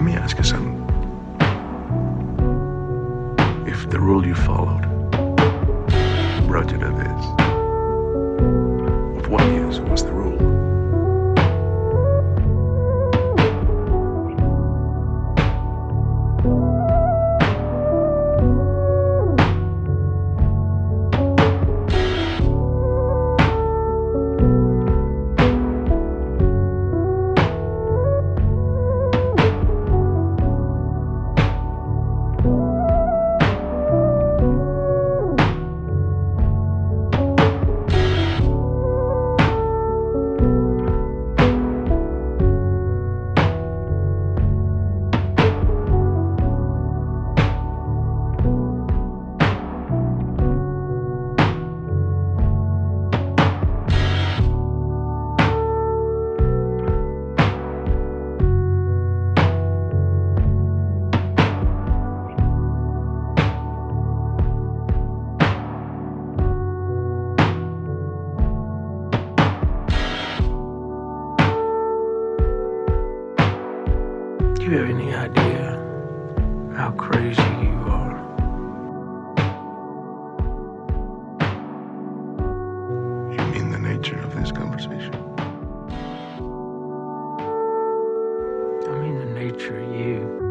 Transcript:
Let me ask you something. If the rule you followed you have any idea how crazy you are? You mean the nature of this conversation? I mean the nature of you.